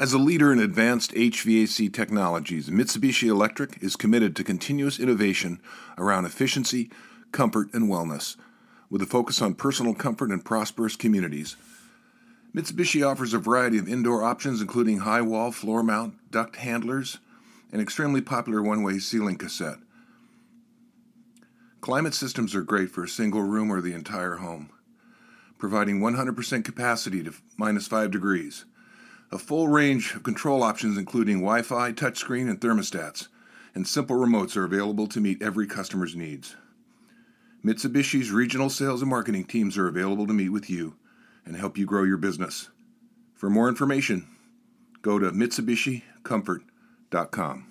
As a leader in advanced HVAC technologies, Mitsubishi Electric is committed to continuous innovation around efficiency, comfort, and wellness, with a focus on personal comfort and prosperous communities. Mitsubishi offers a variety of indoor options, including high wall floor mount duct handlers and extremely popular one way ceiling cassette. Climate systems are great for a single room or the entire home, providing 100% capacity to minus 5 degrees. A full range of control options, including Wi Fi, touchscreen, and thermostats, and simple remotes are available to meet every customer's needs. Mitsubishi's regional sales and marketing teams are available to meet with you and help you grow your business. For more information, go to MitsubishiComfort.com.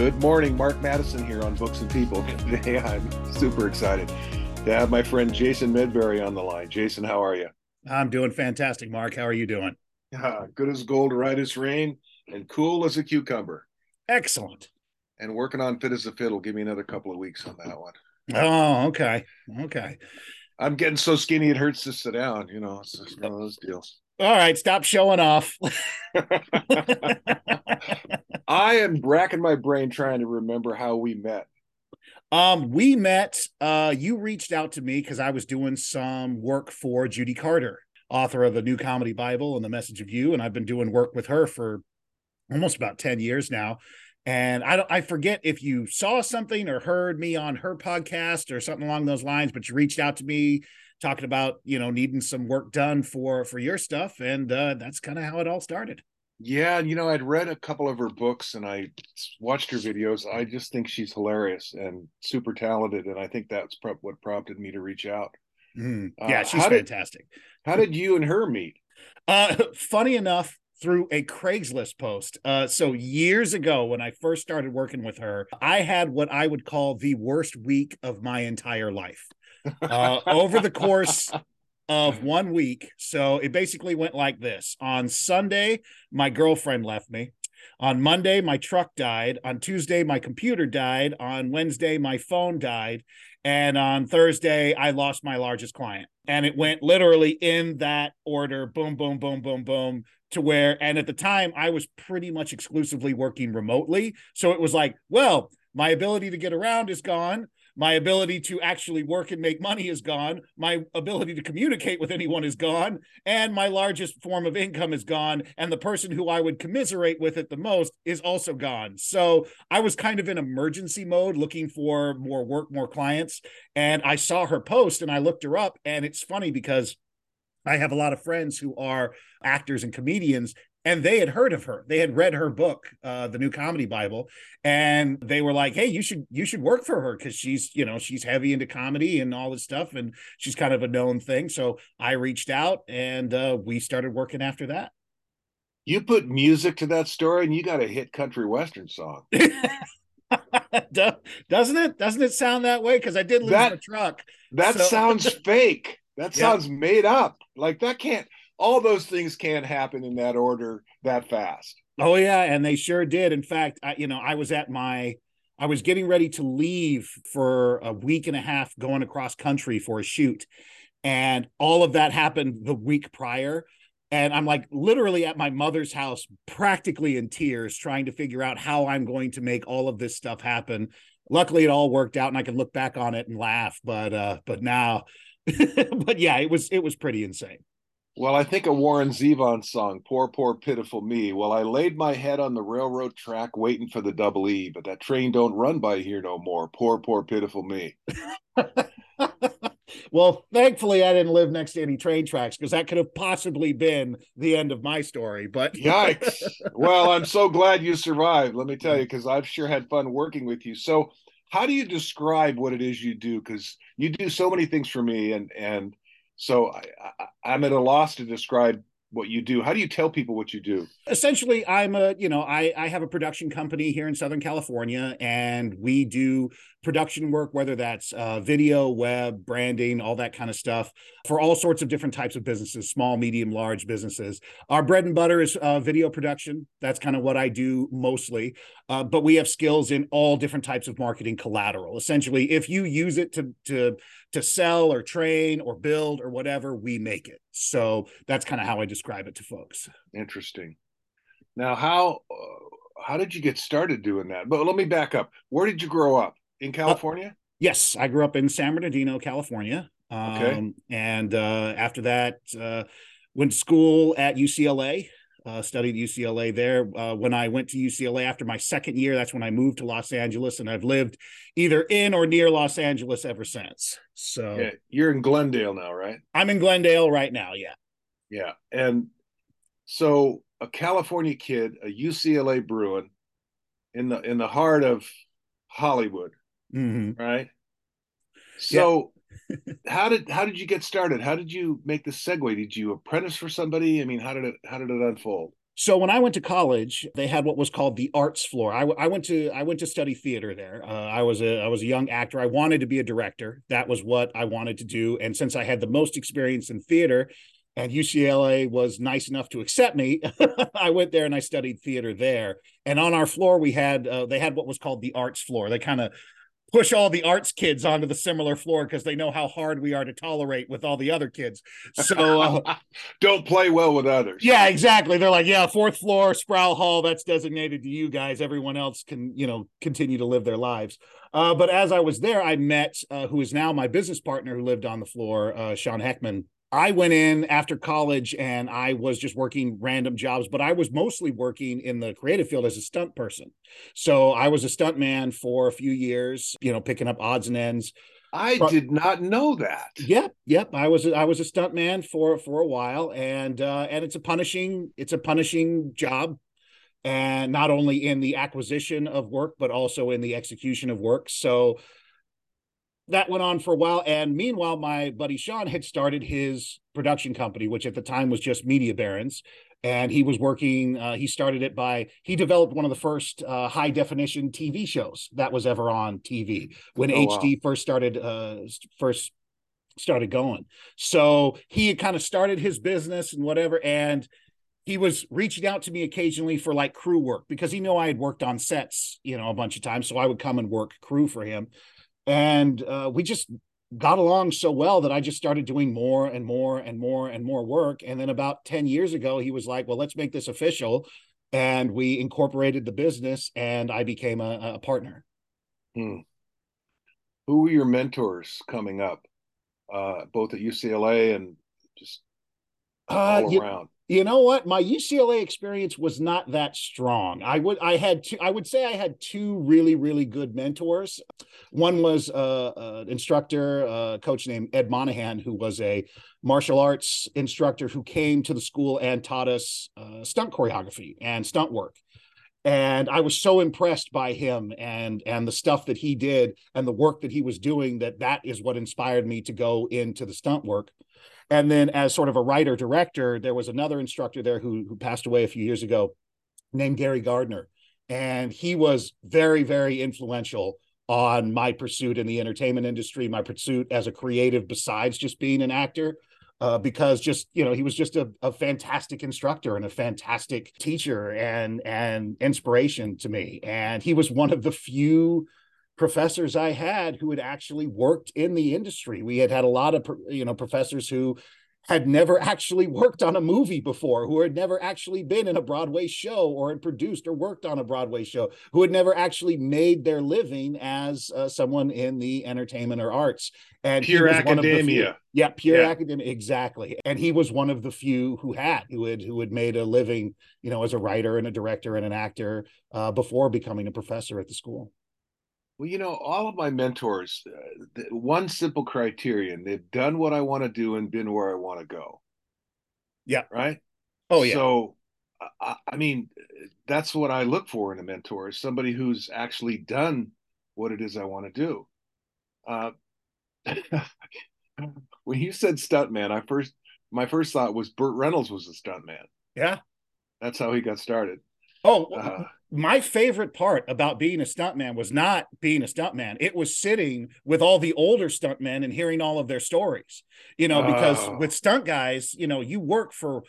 Good morning, Mark Matteson here on Books and People. Today I'm super excited to have my friend Jason Medbury on the line. Jason, how are you? I'm doing fantastic, Mark. How are you doing? Yeah, good as gold, right as rain, and cool as a cucumber. Excellent. And working on fit as a fiddle. Give me another couple of weeks on that one. Oh, okay. Okay. I'm getting so skinny it hurts to sit down. You know, it's just one of those deals. All right, stop showing off. I am racking my brain trying to remember how we met. Um, we met. Uh, you reached out to me because I was doing some work for Judy Carter, author of the New Comedy Bible and the Message of You, and I've been doing work with her for almost about ten years now. And I don't, I forget if you saw something or heard me on her podcast or something along those lines, but you reached out to me talking about you know needing some work done for for your stuff and uh that's kind of how it all started. Yeah you know i'd read a couple of her books and i watched her videos. I just think she's hilarious and super talented and i think that's what prompted me to reach out. Mm. yeah uh, she's fantastic did, how did you and her meet? Uh funny enough through a Craigslist post. Uh, so years ago, when I first started working with her, I had what I would call the worst week of my entire life uh, over the course of one week. So it basically went like this on Sunday, my girlfriend left me. On Monday, my truck died. On Tuesday, my computer died. On Wednesday, my phone died. And on Thursday, I lost my largest client. And it went literally in that order boom, boom, boom, boom, boom to where, and at the time, I was pretty much exclusively working remotely. So it was like, well, my ability to get around is gone. My ability to actually work and make money is gone. My ability to communicate with anyone is gone. And my largest form of income is gone. And the person who I would commiserate with it the most is also gone. So I was kind of in emergency mode looking for more work, more clients. And I saw her post and I looked her up. And it's funny because I have a lot of friends who are actors and comedians, and they had heard of her. They had read her book uh, the new comedy bible and they were like hey you should you should work for her because she's you know she's heavy into comedy and all this stuff and she's kind of a known thing. So i reached out and uh, we started working after that. You put music to that story and you got a hit country western song. Doesn't it? Doesn't it sound that way? Because i did lose that, my truck. that so. sounds fake. That sounds made up. Like that can't all those things can't happen in that order that fast. Oh yeah, and they sure did. In fact, I, you know, I was at my I was getting ready to leave for a week and a half going across country for a shoot. And all of that happened the week prior. And I'm like literally at my mother's house, practically in tears, trying to figure out how I'm going to make all of this stuff happen. Luckily, it all worked out and I can look back on it and laugh. But uh, but now, but yeah, it was it was pretty insane. Well, I think a Warren Zevon song, Poor, Poor, Pitiful Me. Well, I laid my head on the railroad track waiting for the double E, but that train don't run by here no more. Poor, poor, pitiful me. well, thankfully, I didn't live next to any train tracks because that could have possibly been the end of my story. But yikes. well, I'm so glad you survived, let me tell you, because I've sure had fun working with you. So, how do you describe what it is you do? Because you do so many things for me, and, and, so I, am at a loss to describe what you do. How do you tell people what you do? Essentially, I'm a, you know, I, I have a production company here in Southern California and we do production work, whether that's uh, video, web, branding, all that kind of stuff for all sorts of different types of businesses, small, medium, large businesses. Our bread and butter is uh, video production. That's kind of what I do mostly. Uh, but we have skills in all different types of marketing collateral. Essentially, if you use it to to to sell or train or build or whatever, we make it. So that's kind of how I describe it to folks. Interesting. Now, how uh, how did you get started doing that? But let me back up. Where did you grow up? In California? Uh, yes, I grew up in San Bernardino, California. Um, okay. And uh, after that, uh, went to school at UCLA. Uh, studied UCLA there. Uh, when I went to UCLA after my second year, that's when I moved to Los Angeles, and I've lived either in or near Los Angeles ever since. So yeah, you're in Glendale now, right? I'm in Glendale right now. Yeah. Yeah, and so a California kid, a UCLA Bruin, in the in the heart of Hollywood, mm-hmm. right? So, yeah. how did how did you get started? How did you make the segue? Did you apprentice for somebody? I mean, how did it how did it unfold? So when I went to college, they had what was called the arts floor. I, I went to I went to study theater there. Uh, I was a I was a young actor. I wanted to be a director. That was what I wanted to do. And since I had the most experience in theater, and UCLA was nice enough to accept me. I went there and I studied theater there. And on our floor, we had uh, they had what was called the arts floor. They kind of push all the arts kids onto the similar floor because they know how hard we are to tolerate with all the other kids. So uh, don't play well with others. Yeah, exactly. They're like, yeah, fourth floor, Sproul Hall, that's designated to you guys. Everyone else can, you know, continue to live their lives. Uh, but as I was there, I met uh, who is now my business partner who lived on the floor, uh, Sean Heckman. I went in after college and I was just working random jobs, but I was mostly working in the creative field as a stunt person. So I was a stunt man for a few years, you know, picking up odds and ends. I but, did not know that. Yep, yep. I was I was a stunt man for for a while, and uh, and it's a punishing it's a punishing job, and not only in the acquisition of work, but also in the execution of work. So that went on for a while. And meanwhile, my buddy Sean had started his production company, which at the time was just Media Barons. And he was working, uh, he started it by, he developed one of the first uh, high definition TV shows that was ever on TV when oh, HD wow. first started, uh, first started going. So he had kind of started his business and whatever. And he was reaching out to me occasionally for like crew work because he knew I had worked on sets, you know, a bunch of times. So I would come and work crew for him and uh, we just got along so well that I just started doing more and more and more and more work. And then about 10 years ago, he was like, well, let's make this official. And we incorporated the business and I became a, a partner. Hmm. Who were your mentors coming up, uh, both at UCLA and just uh, all uh, around? You know what? My ucla experience was not that strong. I would i had two i would say i had two really really good mentors. One was uh, an instructor a coach named ed monahan who was a martial arts instructor who came to the school and taught us uh, stunt choreography and stunt work. And i was so impressed by him and and the stuff that he did and the work that he was doing that that is what inspired me to go into the stunt work and then as sort of a writer director, there was another instructor there who, who passed away a few years ago named Gary Gardner. And he was very, very influential on my pursuit in the entertainment industry, my pursuit as a creative, besides just being an actor. Uh, because just you know he was just a, a fantastic instructor and a fantastic teacher and and inspiration to me and he was one of the few professors I had who had actually worked in the industry. We had had a lot of you know professors who had never actually worked on a movie before, who had never actually been in a Broadway show or had produced or worked on a Broadway show, who had never actually made their living as uh, someone in the entertainment or arts. And pure academia. yeah, pure yeah. academia, exactly. And he was one of the few who had who had who had made a living, you know, as a writer and a director and an actor uh, before becoming a professor at the school. Well, you know, all of my mentors, uh, one simple criterion: they've done what I want to do and been where I want to go. Yeah. Right. Oh yeah. So, I, I mean, that's what I look for in a mentor: is somebody who's actually done what it is I want to do. Uh, when you said stuntman, I first my first thought was Burt Reynolds was a stuntman. Yeah. That's how he got started. Oh, uh, my favorite part about being a stuntman was not being a stuntman. It was sitting with all the older stuntmen and hearing all of their stories. You know, because uh, with stunt guys, you know, you work for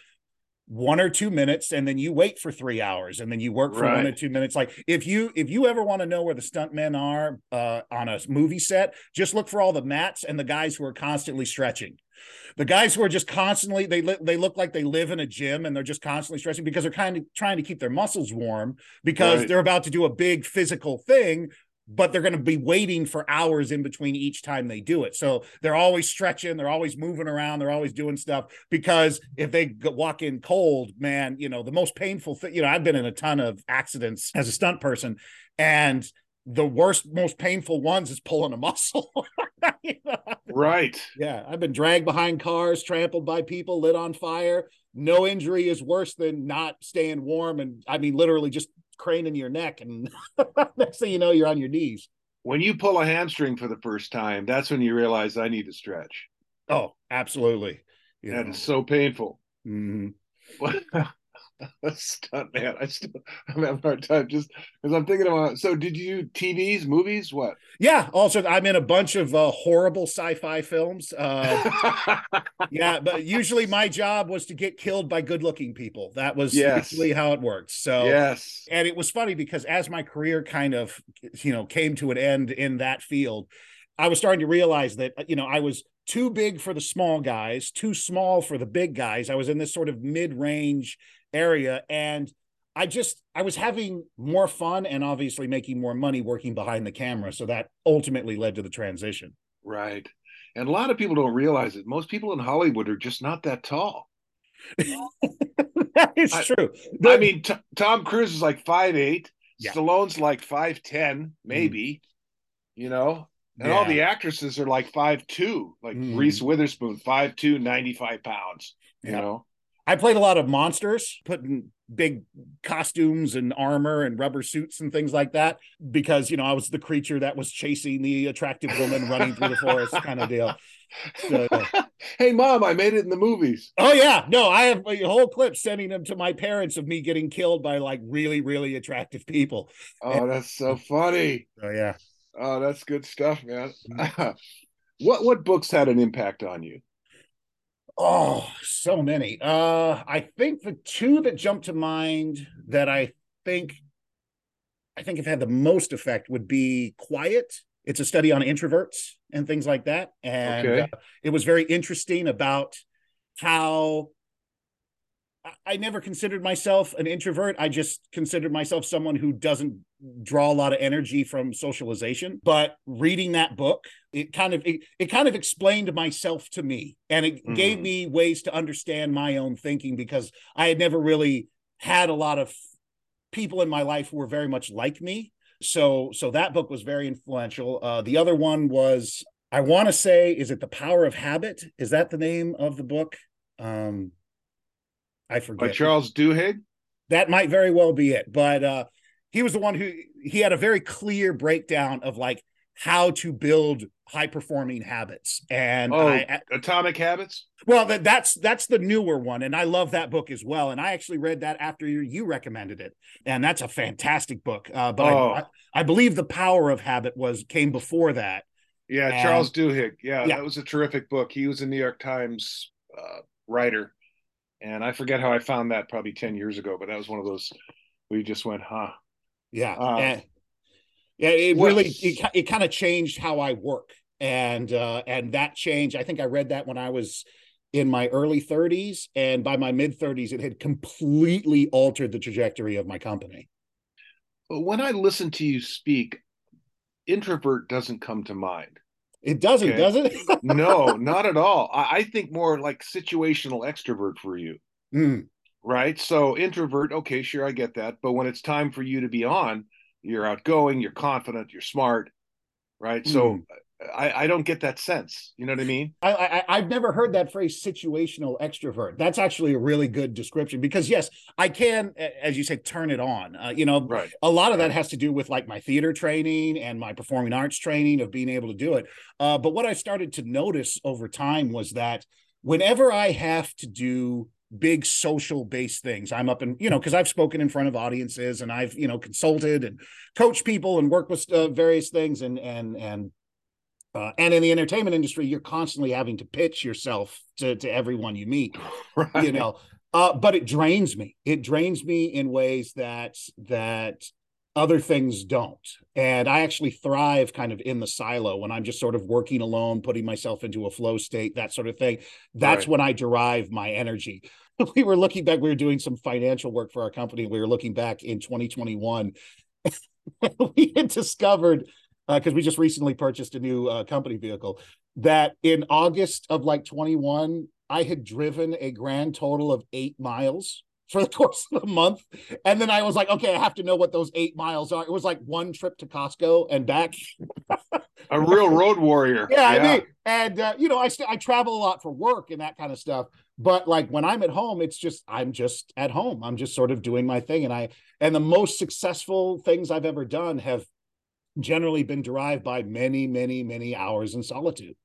one or two minutes and then you wait for three hours and then you work for right. one or two minutes like if you if you ever want to know where the stuntmen are uh, on a movie set just look for all the mats and the guys who are constantly stretching the guys who are just constantly they li- they look like they live in a gym and they're just constantly stretching because they're kind of trying to keep their muscles warm because right. they're about to do a big physical thing but they're going to be waiting for hours in between each time they do it. So they're always stretching, they're always moving around, they're always doing stuff because if they walk in cold, man, you know, the most painful thing, you know, I've been in a ton of accidents as a stunt person and the worst, most painful ones is pulling a muscle. you know? Right. Yeah. I've been dragged behind cars, trampled by people, lit on fire. No injury is worse than not staying warm. And I mean, literally just craning your neck, and next thing you know, you're on your knees. When you pull a hamstring for the first time, that's when you realize I need to stretch. Oh, absolutely. You that know. is so painful. Mm-hmm. stunt man. I still I'm having a hard time just because I'm thinking about. So, did you TVs, movies, what? Yeah. Also, I'm in a bunch of uh, horrible sci-fi films. Uh, yeah, but usually my job was to get killed by good-looking people. That was yes. usually how it worked. So yes, and it was funny because as my career kind of you know came to an end in that field, I was starting to realize that you know I was too big for the small guys, too small for the big guys. I was in this sort of mid-range area and I just I was having more fun and obviously making more money working behind the camera. So that ultimately led to the transition. Right. And a lot of people don't realize it. Most people in Hollywood are just not that tall. that is I, true. I mean, t- Tom Cruise is like five eight. Yeah. Stallone's like five ten, maybe. Mm. You know, and yeah. all the actresses are like five two, like mm. Reese Witherspoon, five two, 95 pounds. You yeah. know, I played a lot of monsters, putting big costumes and armor and rubber suits and things like that because you know I was the creature that was chasing the attractive woman running through the forest kind of deal. So, hey mom, I made it in the movies. Oh yeah, no, I have a whole clip sending them to my parents of me getting killed by like really really attractive people. Oh, and, that's so funny. Oh yeah. Oh, that's good stuff, man. Mm-hmm. what what books had an impact on you? Oh, so many. Uh, I think the two that jump to mind that I think I think have had the most effect would be Quiet. It's a study on introverts and things like that, and okay. uh, it was very interesting about how I never considered myself an introvert. I just considered myself someone who doesn't draw a lot of energy from socialization. But reading that book, it kind of it, it kind of explained myself to me and it mm. gave me ways to understand my own thinking because I had never really had a lot of people in my life who were very much like me. So so that book was very influential. Uh, the other one was I want to say is it The Power of Habit? Is that the name of the book? Um I forget. By Charles Duhigg? That might very well be it. But uh, he was the one who he had a very clear breakdown of like how to build high performing habits and oh, I, atomic habits well that, that's that's the newer one and i love that book as well and i actually read that after you, you recommended it and that's a fantastic book uh, but oh. I, I, believe the power of habit was came before that yeah and, charles duhigg yeah, yeah, that was a terrific book he was a new york times uh, writer and I forget how I found that probably 10 years ago, but that was one of those we just went, huh? Yeah. Uh, and, yeah. It really, it, it kind of changed how I work. And, uh, and that change, I think I read that when I was in my early 30s. And by my mid 30s, it had completely altered the trajectory of my company. When I listen to you speak, introvert doesn't come to mind. It doesn't, okay. does it? no, not at all. I, I, think more like situational extrovert for you. Mm. Right. So introvert, okay, sure, I get that. But when it's time for you to be on, you're outgoing, you're confident, you're smart. Right. Mm. So I, I don't get that sense. You know what I mean? I, I have never heard that phrase situational extrovert. That's actually a really good description because yes, I can, as you say, turn it on. Uh, you know, right. a lot of that has to do with like my theater training and my performing arts training of being able to do it. Uh, but what I started to notice over time was that whenever I have to do big social based things. I'm up in, you know, because I've spoken in front of audiences and I've, you know, consulted and coached people and worked with uh, various things and, and, and, uh, and in the entertainment industry, you're constantly having to pitch yourself to, to everyone you meet, right. you know, uh, but it drains me. It drains me in ways that, that other things don't. And I actually thrive kind of in the silo when I'm just sort of working alone, putting myself into a flow state, that sort of thing. That's right. when I derive my energy. We were looking back, we were doing some financial work for our company. We were looking back in 2021. we had discovered, because uh, we just recently purchased a new uh, company vehicle, that in August of like 21, I had driven a grand total of eight miles for the course of the month. And then I was like, okay, I have to know what those eight miles are. It was like one trip to Costco and back. a real road warrior. Yeah, yeah. I mean, and uh, you know, I st- I travel a lot for work and that kind of stuff. But like when I'm at home, it's just I'm just at home. I'm just sort of doing my thing, and I and the most successful things I've ever done have generally been derived by many, many, many hours in solitude.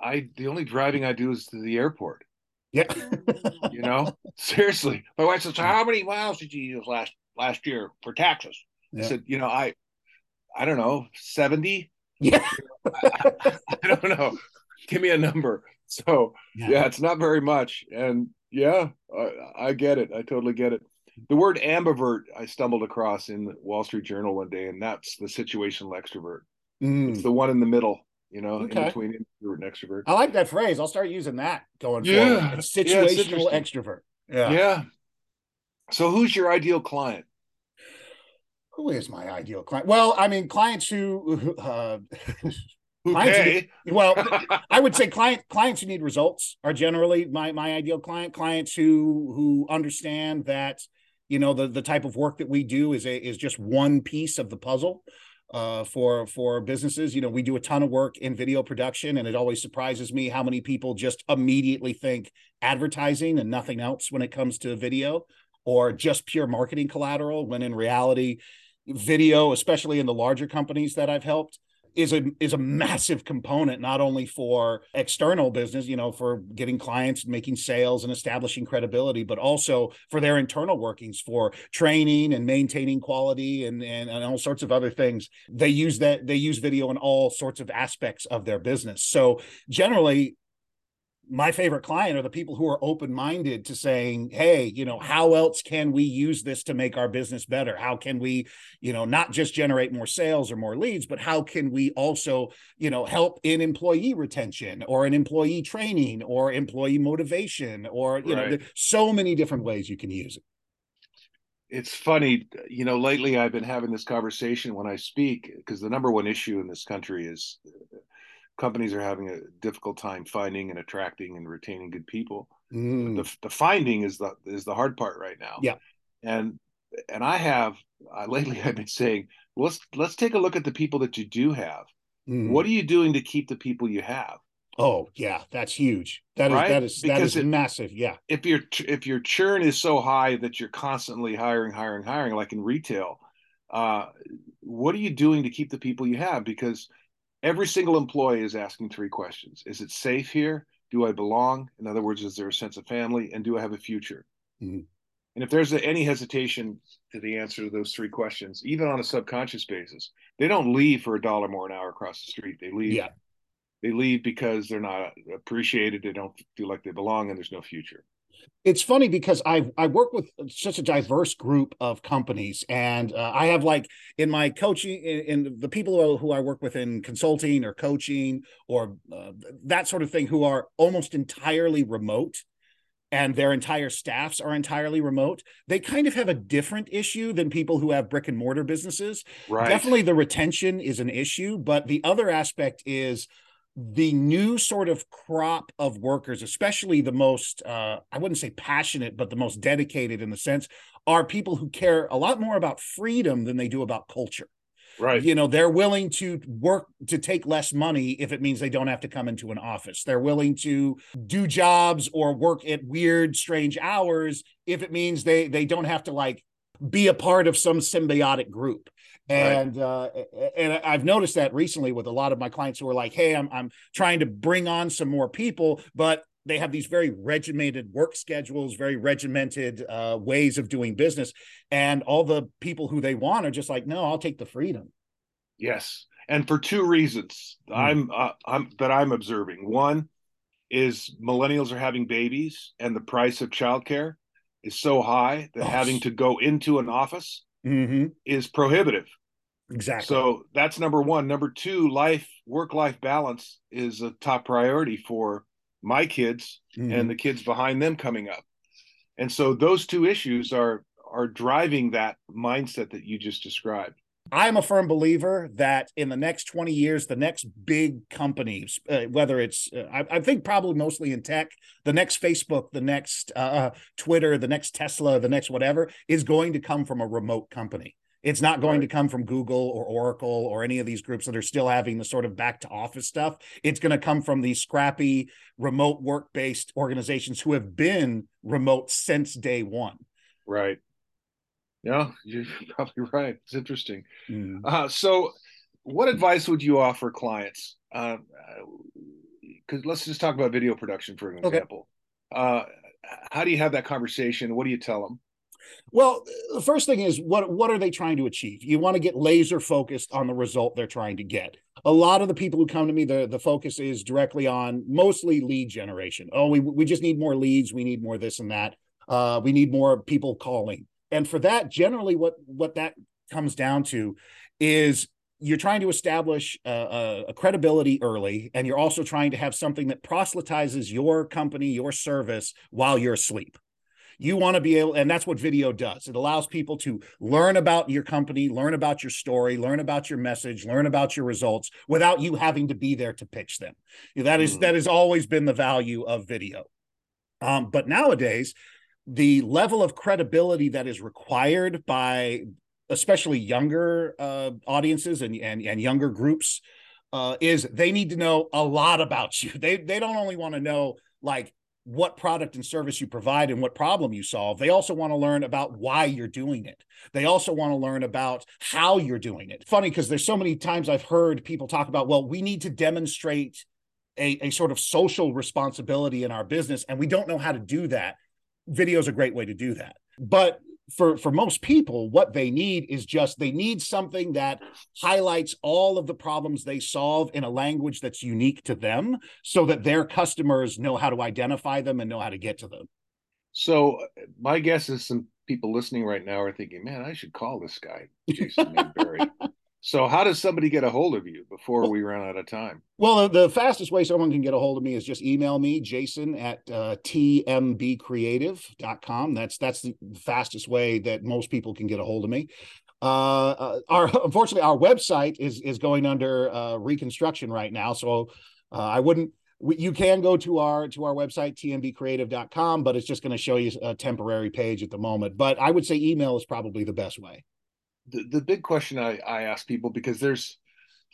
I the only driving I do is to the airport. Yeah. you know, seriously. My wife says, "How many miles did you use last last year for taxes?" Yeah. I said, "You know, I, I don't know, seventy. Yeah. I, I, don't know. Give me a number." So yeah. yeah, it's not very much, and yeah, I, I get it. I totally get it. The word ambivert I stumbled across in the Wall Street Journal one day, and that's the situational extrovert. Mm. It's the one in the middle you know, okay. in between introvert and extrovert. I like that phrase. I'll start using that going yeah. forward. It's situational yeah, extrovert. Yeah. Yeah. So who's your ideal client? Who is my ideal client? Well, I mean, clients who uh okay. Who, well, I would say client clients who need results are generally my my ideal client. Clients who who understand that you know the the type of work that we do is a is just one piece of the puzzle uh, for for businesses. You know, we do a ton of work in video production, and it always surprises me how many people just immediately think advertising and nothing else when it comes to video, or just pure marketing collateral. When in reality, video, especially in the larger companies that I've helped, is a is a massive component not only for external business you know for getting clients and making sales and establishing credibility but also for their internal workings for training and maintaining quality and, and and all sorts of other things. They use that they use video in all sorts of aspects of their business. So generally my favorite client are the people who are open minded to saying, Hey, you know, how else can we use this to make our business better? How can we, you know, not just generate more sales or more leads, but how can we also, you know, help in employee retention or in employee training or employee motivation or, you right. know, so many different ways you can use it. It's funny, you know, lately I've been having this conversation when I speak because the number one issue in this country is companies are having a difficult time finding and attracting and retaining good people. Mm. The, the finding is the is the hard part right now. Yeah, and and I have uh, lately I've been saying let's let's take a look at the people that you do have. Mm. What are you doing to keep the people you have? Oh yeah, that's huge. That right? is that is because that is it, massive. Yeah. If your if your churn is so high that you're constantly hiring, hiring, hiring, like in retail, uh, what are you doing to keep the people you have? Because every single employee is asking three questions Is it safe here? Do I belong? In other words, is there a sense of family? And do I have a future? Mm-hmm. And if there's any hesitation to the answer to those three questions, even on a subconscious basis, they don't leave for a dollar more an hour across the street. They leave. Yeah. They leave because they're not appreciated. They don't feel like they belong, and there's no future it's funny because I I work with such a diverse group of companies, and uh, I have like in my coaching, in, in, the people who I work with in consulting or coaching or uh, that sort of thing, who are almost entirely remote, and their entire staffs are entirely remote. They kind of have a different issue than people who have brick and mortar businesses. Right. Definitely, the retention is an issue, but the other aspect is the new sort of crop of workers, especially the most, uh, I wouldn't say passionate, but the most dedicated in the sense, are people who care a lot more about freedom than they do about culture. Right. You know, they're willing to work to take less money if it means they don't have to come into an office. They're willing to do jobs or work at weird, strange hours if it means they they don't have to like be a part of some symbiotic group and right. uh, and I've noticed that recently with a lot of my clients who are like, "Hey, I'm I'm trying to bring on some more people, but they have these very regimented work schedules, very regimented uh, ways of doing business, and all the people who they want are just like, no, I'll take the freedom. Yes, and for two reasons mm. I'm uh, I'm that I'm observing. One is millennials are having babies, and the price of childcare is so high that oh. having to go into an office mm-hmm. is prohibitive. Exactly. So that's number one. Number two, life work life balance is a top priority for my kids mm-hmm. and the kids behind them coming up. And so those two issues are are driving that mindset that you just described. I'm a firm believer that in the next 20 years, the next big companies, uh, whether it's, uh, I, I, think probably mostly in tech, the next Facebook, the next uh, uh, Twitter, the next Tesla, the next whatever, is going to come from a remote company. It's not going right. to come from Google or Oracle or any of these groups that are still having the sort of back to office stuff. It's going to come from these scrappy remote work based organizations who have been remote since day one. Right. Yeah, you're probably right. It's interesting. Mm. Uh, so, what advice would you offer clients? Because uh, let's just talk about video production for an example. Okay. Uh, how do you have that conversation? What do you tell them? Well, the first thing is what what are they trying to achieve? You want to get laser focused on the result they're trying to get. A lot of the people who come to me, the the focus is directly on mostly lead generation. Oh, we we just need more leads. We need more this and that. Uh, we need more people calling. And for that, generally, what what that comes down to is you're trying to establish a, a, credibility early, and you're also trying to have something that proselytizes your company, your service while you're asleep. You want to be able, and that's what video does. It allows people to learn about your company, learn about your story, learn about your message, learn about your results without you having to be there to pitch them. That is, mm. that has always been the value of video. Um, but nowadays, the level of credibility that is required by especially younger uh, audiences and, and, and younger groups uh, is they need to know a lot about you. They they don't only want to know like what product and service you provide and what problem you solve. They also want to learn about why you're doing it. They also want to learn about how you're doing it. Funny because there's so many times I've heard people talk about, well, we need to demonstrate a, a sort of social responsibility in our business, and we don't know how to do that. Video is a great way to do that. But for for most people what they need is just they need something that highlights all of the problems they solve in a language that's unique to them so that their customers know how to identify them and know how to get to them so my guess is some people listening right now are thinking man i should call this guy jason Medbury. So, how does somebody get a hold of you before we run out of time? Well, the fastest way someone can get a hold of me is just email me, Jason at uh, tmbcreative.com. That's that's the fastest way that most people can get a hold of me. Uh, uh our unfortunately, our website is is going under uh, reconstruction right now, so uh, I wouldn't. You can go to our to our website tmbcreative.com, but it's just going to show you a temporary page at the moment. But I would say email is probably the best way the, the big question I, I ask people because there's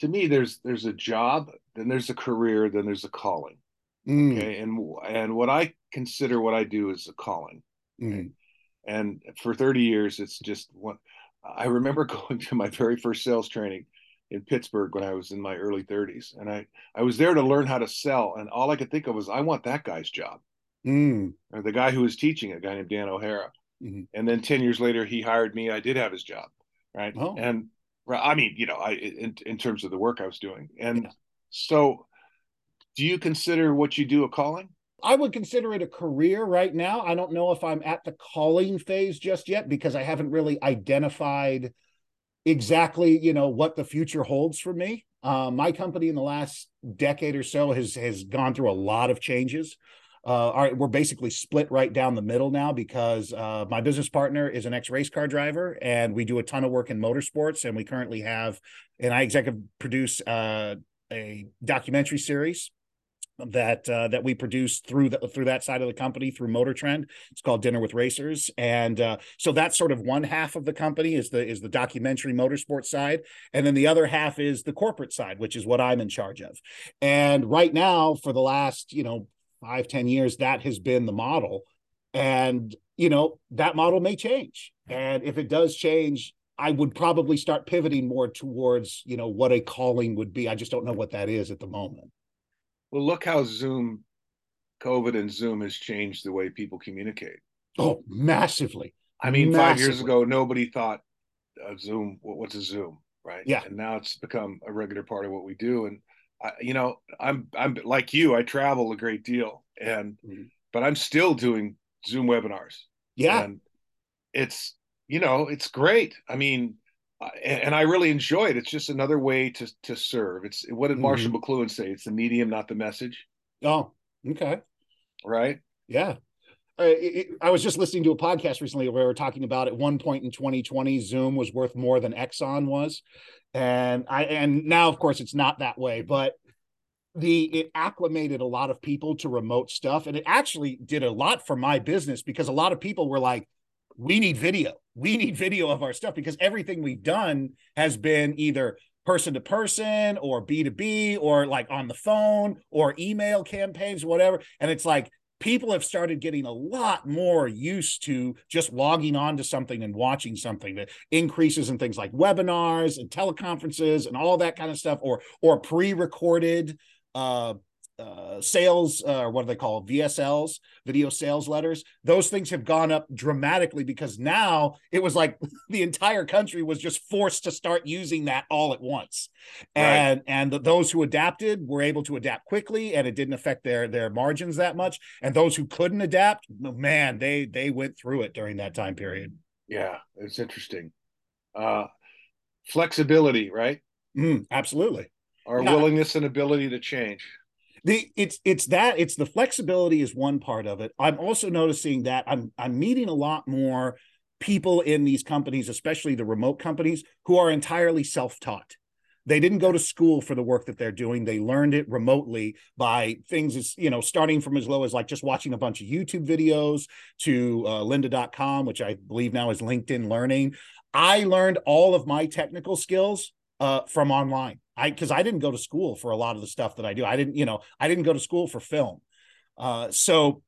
to me there's there's a job then there's a career then there's a calling mm. okay and and what i consider what i do is a calling mm. and for 30 years it's just one i remember going to my very first sales training in pittsburgh when i was in my early 30s and i i was there to learn how to sell and all i could think of was i want that guy's job mm. or the guy who was teaching a guy named dan o'hara mm-hmm. and then 10 years later he hired me i did have his job right? Oh. And I mean, you know, I in, in terms of the work I was doing, and yeah. so, do you consider what you do a calling? I would consider it a career right now. I don't know if I'm at the calling phase just yet because I haven't really identified exactly, you know, what the future holds for me. Uh, my company in the last decade or so has has gone through a lot of changes uh, are we're basically split right down the middle now because uh, my business partner is an ex race car driver, and we do a ton of work in motorsports. And we currently have, and I executive produce uh, a documentary series that uh, that we produce through the, through that side of the company through Motor Trend. It's called Dinner with Racers, and uh, so that's sort of one half of the company is the is the documentary motorsport side, and then the other half is the corporate side, which is what I'm in charge of. And right now, for the last you know five ten years, that has been the model. And, you know, that model may change. And if it does change, I would probably start pivoting more towards, you know, what a calling would be. I just don't know what that is at the moment. Well, look how Zoom COVID and Zoom has changed the way people communicate. Oh, massively. I mean, five years ago, nobody thought uh, Zoom. What's a Zoom, right? Yeah. And now it's become a regular part of what we do. And I, you know, I'm I'm like you. I travel a great deal, and Mhm. but I'm still doing Zoom webinars. Yeah. And it's you know it's great. I mean, and, and I really enjoy it. It's just another way to to serve. It's what did Marshall McLuhan say? It's the medium, not the message, Oh, okay. right? Yeah. Uh, it- I was just listening to a podcast recently where we were talking about at one point in 2020, Zoom was worth more than Exxon was, and I and now of course it's not that way, but the it acclimated a lot of people to remote stuff, and it actually did a lot for my business because a lot of people were like, "We need video, we need video of our stuff," because everything we've done has been either person to person or B2B or like on the phone or email campaigns, whatever. And it's like people have started getting a lot more used to just logging on to something and watching something that increases in things like webinars and teleconferences and all that kind of stuff or or pre-recorded uh uh, sales uh, or what do they call? VSLs, video sales letters. Those things have gone up dramatically because now it was like the entire country was just forced to start using that all at once, Right. and and th- those who adapted were able to adapt quickly, and it didn't affect their their margins that much. And those who couldn't adapt, man, they they went through it during that time period. Yeah, it's interesting. Uh, flexibility, right? Mm, absolutely. Our Yeah. willingness and ability to change. The it's it's that it's the flexibility is one part of it. I'm also noticing that i'm i'm meeting a lot more people in these companies especially the remote companies who are entirely self-taught. They didn't go to school for the work that they're doing. They learned it remotely by things as you know starting from as low as like just watching a bunch of youtube videos to uh, lynda.com which i believe now is linkedin learning. I learned all of my technical skills uh, from online. I because I didn't go to school for a lot of the stuff that I do. I didn't, you know, I didn't go to school for film. Uh, so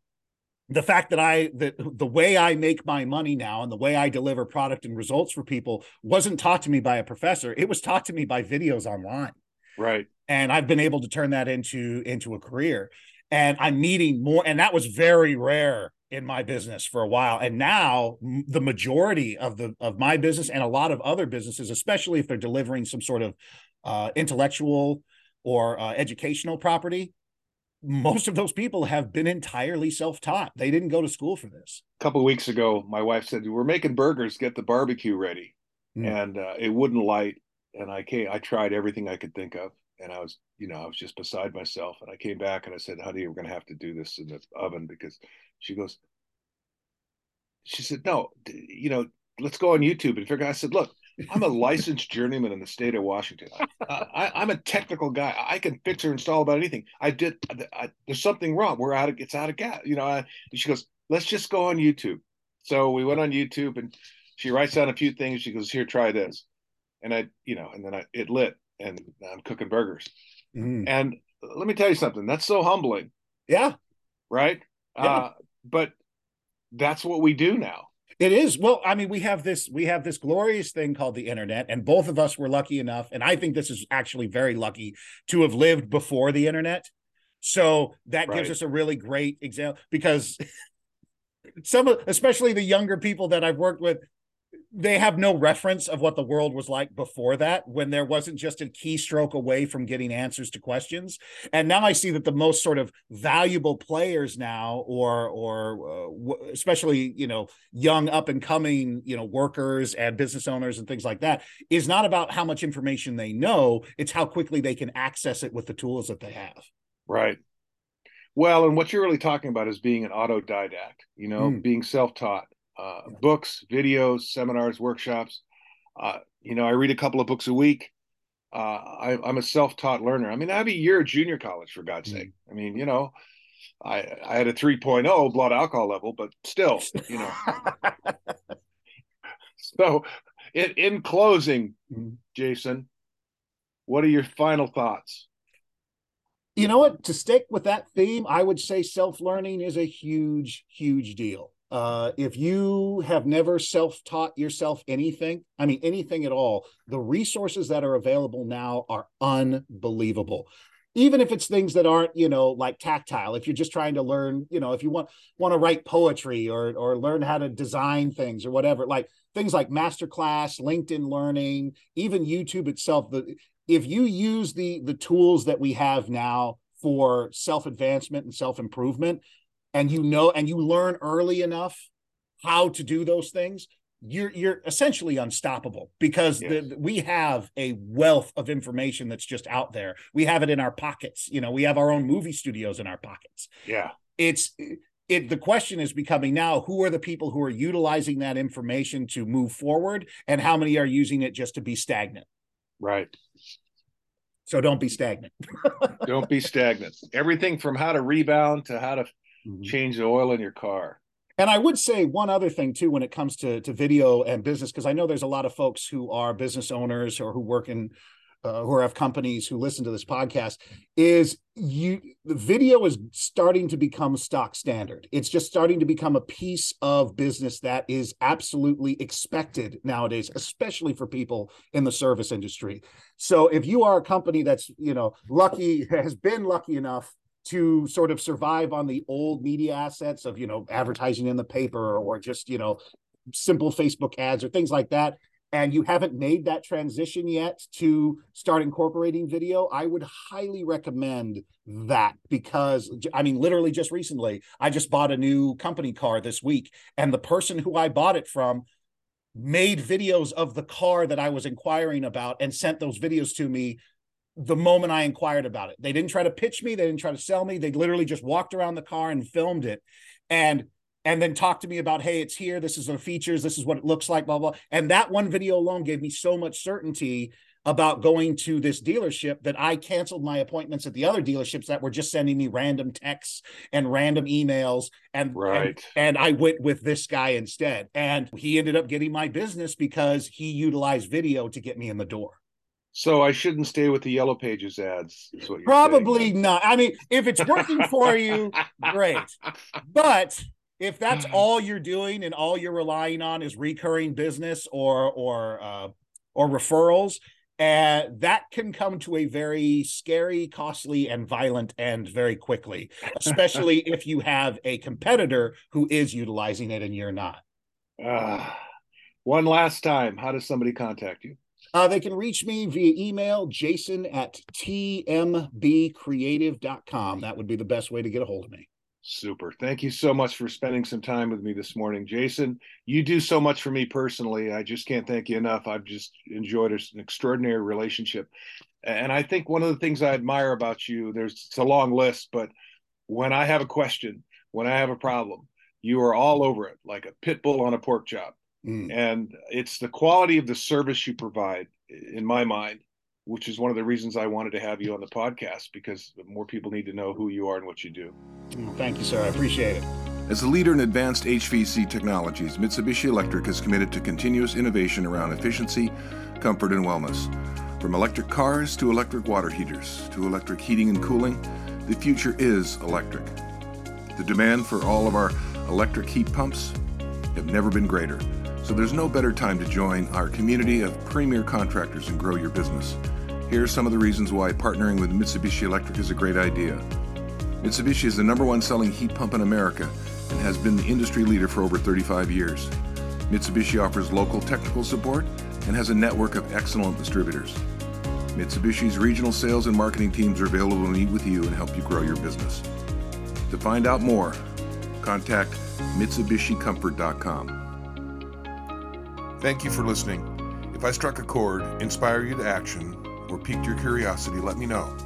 the fact that I that the way I make my money now and the way I deliver product and results for people wasn't taught to me by a professor. It was taught to me by videos online Right. and I've been able to turn that into into a career. And I'm meeting more, and that was very rare in my business for a while. And now the majority of the of my business and a lot of other businesses, especially if they're delivering some sort of uh, intellectual or uh, educational property, most of those people have been entirely self-taught. They didn't go to school for this. A couple of weeks ago, my wife said, "We're making burgers. Get the barbecue ready," Mm. and uh, it wouldn't light. And I. I tried everything I could think of, and I was, you know, I was just beside myself. And I came back and I said, "Honey, we're going to have to do this in the oven because." She goes. She said, "No, you know, let's go on YouTube and figure." I said, "Look, I'm a licensed journeyman in the state of Washington. I, I, I'm a technical guy. I can fix or install about anything. I did. I, there's something wrong. We're out of. It's out of gas. You know." I, she goes, "Let's just go on YouTube." So we went on YouTube, and she writes down a few things. She goes, "Here, try this," and I, you know, and then I it lit, and I'm cooking burgers. Mm. And let me tell you something. That's so humbling, Yeah, right? Yeah. Uh, but that's what we do now. It is. Well, I mean, we have this we have this glorious thing called the internet, and both of us were lucky enough, and I think this is actually very lucky to have lived before the internet. So that gives us a really great example because some of especially the younger people that I've worked with, they have no reference of what the world was like before that when there wasn't just a keystroke away from getting answers to questions and now i see that the most sort of valuable players now or or uh, especially you know young up and coming you know workers and business owners and things like that is not about how much information they know it's how quickly they can access it with the tools that they have Right. Well, and what you're really talking about is being an autodidact, you know, Mm. being self taught. Uh, Yeah. Books, videos, seminars, workshops. Uh, you know, I read a couple of books a week. Uh, I, I'm a self taught learner. I mean, I have a year of junior college, for God's Mm. sake. I mean, you know, I, I had a 3.0 blood alcohol level, but still, you know. So, in, in closing, Mm. Jason, what are your final thoughts? you know what to stick with that theme i would say self-learning is a huge huge deal uh, if you have never self-taught yourself anything i mean anything at all the resources that are available now are unbelievable. Even if it's things that aren't you know like tactile if you're just trying to learn you know if you want want to write poetry or or learn how to design things or whatever like things like masterclass linkedin learning even youtube itself the if you use the the tools that we have now for self advancement and self improvement and you know and you learn early enough how to do those things you're you're essentially unstoppable because yes. the, we have a wealth of information that's just out there. We have it in our pockets. You know, we have our own movie studios in our pockets. Yeah. It's it the question is becoming now who are the people who are utilizing that information to move forward and how many are using it just to be stagnant. Right. So don't be stagnant. don't be stagnant. Everything from how to rebound to how to mm-hmm. change the oil in your car. And I would say one other thing too when it comes to to video and business, because I know there's a lot of folks who are business owners or who work in uh, who have companies who listen to this podcast is you the video is starting to become stock standard it's just starting to become a piece of business that is absolutely expected nowadays especially for people in the service industry so if you are a company that's you know lucky has been lucky enough to sort of survive on the old media assets of you know advertising in the paper or just you know simple facebook ads or things like that. And you haven't made that transition yet to start incorporating video. I would highly recommend that because i mean literally just recently i just bought a new company car this week and the person who i bought it from made videos of the car that i was inquiring about and sent those videos to me the moment I inquired about it. They didn't try to pitch me, they didn't try to sell me. They literally just walked around the car and filmed it. And and then talked to me about, hey, it's here. This is the features. This is what it looks like, blah, blah. And that one video alone gave me so much certainty about going to this dealership that I canceled my appointments at the other dealerships that were just sending me random texts and random emails. And, right. and, and I went with this guy instead. And he ended up getting my business because he utilized video to get me in the door. So I shouldn't stay with the yellow pages ads. Probably saying. not. I mean, if it's working for you, great. But if that's all you're doing and all you're relying on is recurring business or or uh, or referrals, and uh, that can come to a very scary, costly, and violent end very quickly, especially if you have a competitor who is utilizing it and you're not. Uh, one last time, how does somebody contact you? Uh, they can reach me via email, jason at tmbcreative.com. That would be the best way to get a hold of me. Super. Thank you so much for spending some time with me this morning. Jason, you do so much for me personally. I just can't thank you enough. I've just enjoyed an extraordinary relationship. And I think one of the things I admire about you, there's it's a long list, but when I have a question, when I have a problem, you are all over it like a pit bull on a pork chop. Mm. And it's the quality of the service you provide, in my mind, which is one of the reasons I wanted to have you on the podcast because more people need to know who you are and what you do. Thank you, sir. I appreciate it. As a leader in advanced HVAC technologies, Mitsubishi Electric is committed to continuous innovation around efficiency, comfort, and wellness. From electric cars to electric water heaters to electric heating and cooling, the future is electric. The demand for all of our electric heat pumps have never been greater. So there's no better time to join our community of premier contractors and grow your business. Here are some of the reasons why partnering with Mitsubishi Electric is a great idea. Mitsubishi is the number one selling heat pump in America and has been the industry leader for over 35 years. Mitsubishi offers local technical support and has a network of excellent distributors. Mitsubishi's regional sales and marketing teams are available to meet with you and help you grow your business. To find out more, contact MitsubishiComfort.com. Thank you for listening. If I struck a chord, inspire you to action, or piqued your curiosity, let me know.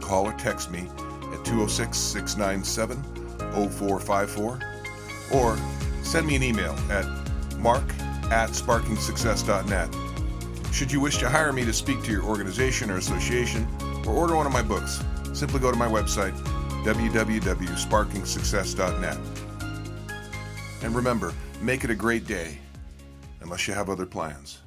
Call or text me at 206 697 0454 or send me an email at mark at sparkingsuccess.net. Should you wish to hire me to speak to your organization or association or order one of my books, simply go to my website www.sparkingsuccess.net. And remember, make it a great day unless you have other plans.